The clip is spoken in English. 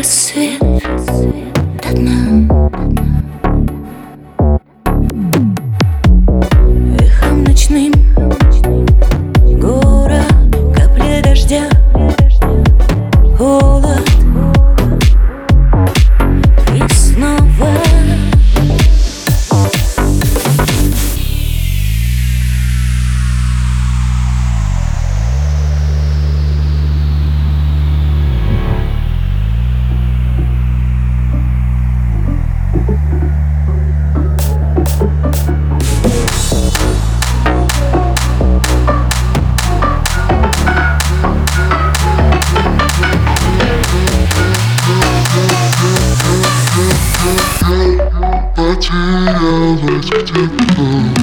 рассвет Materialistic